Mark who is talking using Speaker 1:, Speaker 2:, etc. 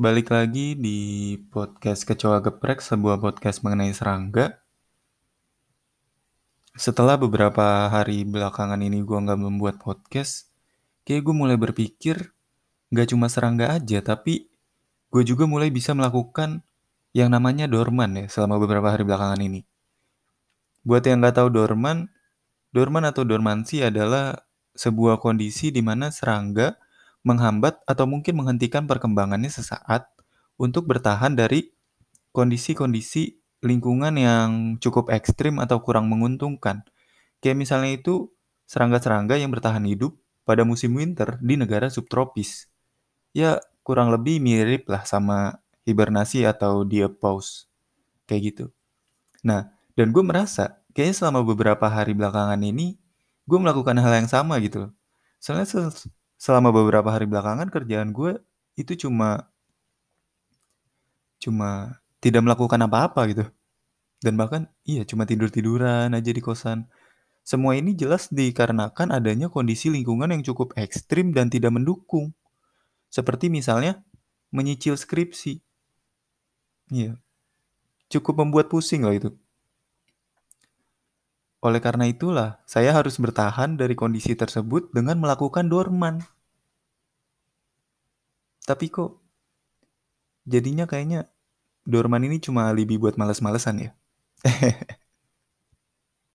Speaker 1: Balik lagi di podcast Kecoa Geprek, sebuah podcast mengenai serangga. Setelah beberapa hari belakangan ini gue nggak membuat podcast, kayak gue mulai berpikir nggak cuma serangga aja, tapi gue juga mulai bisa melakukan yang namanya dorman ya selama beberapa hari belakangan ini. Buat yang nggak tahu dorman, dorman atau dormansi adalah sebuah kondisi di mana serangga menghambat atau mungkin menghentikan perkembangannya sesaat untuk bertahan dari kondisi-kondisi lingkungan yang cukup ekstrim atau kurang menguntungkan. Kayak misalnya itu serangga-serangga yang bertahan hidup pada musim winter di negara subtropis. Ya, kurang lebih mirip lah sama hibernasi atau diapause. Kayak gitu. Nah, dan gue merasa kayaknya selama beberapa hari belakangan ini gue melakukan hal yang sama gitu loh. Soalnya selama beberapa hari belakangan kerjaan gue itu cuma cuma tidak melakukan apa-apa gitu. Dan bahkan iya cuma tidur-tiduran aja di kosan. Semua ini jelas dikarenakan adanya kondisi lingkungan yang cukup ekstrim dan tidak mendukung. Seperti misalnya menyicil skripsi. Iya. Cukup membuat pusing loh itu. Oleh karena itulah, saya harus bertahan dari kondisi tersebut dengan melakukan dorman. Tapi kok jadinya kayaknya dorman ini cuma alibi buat males-malesan ya.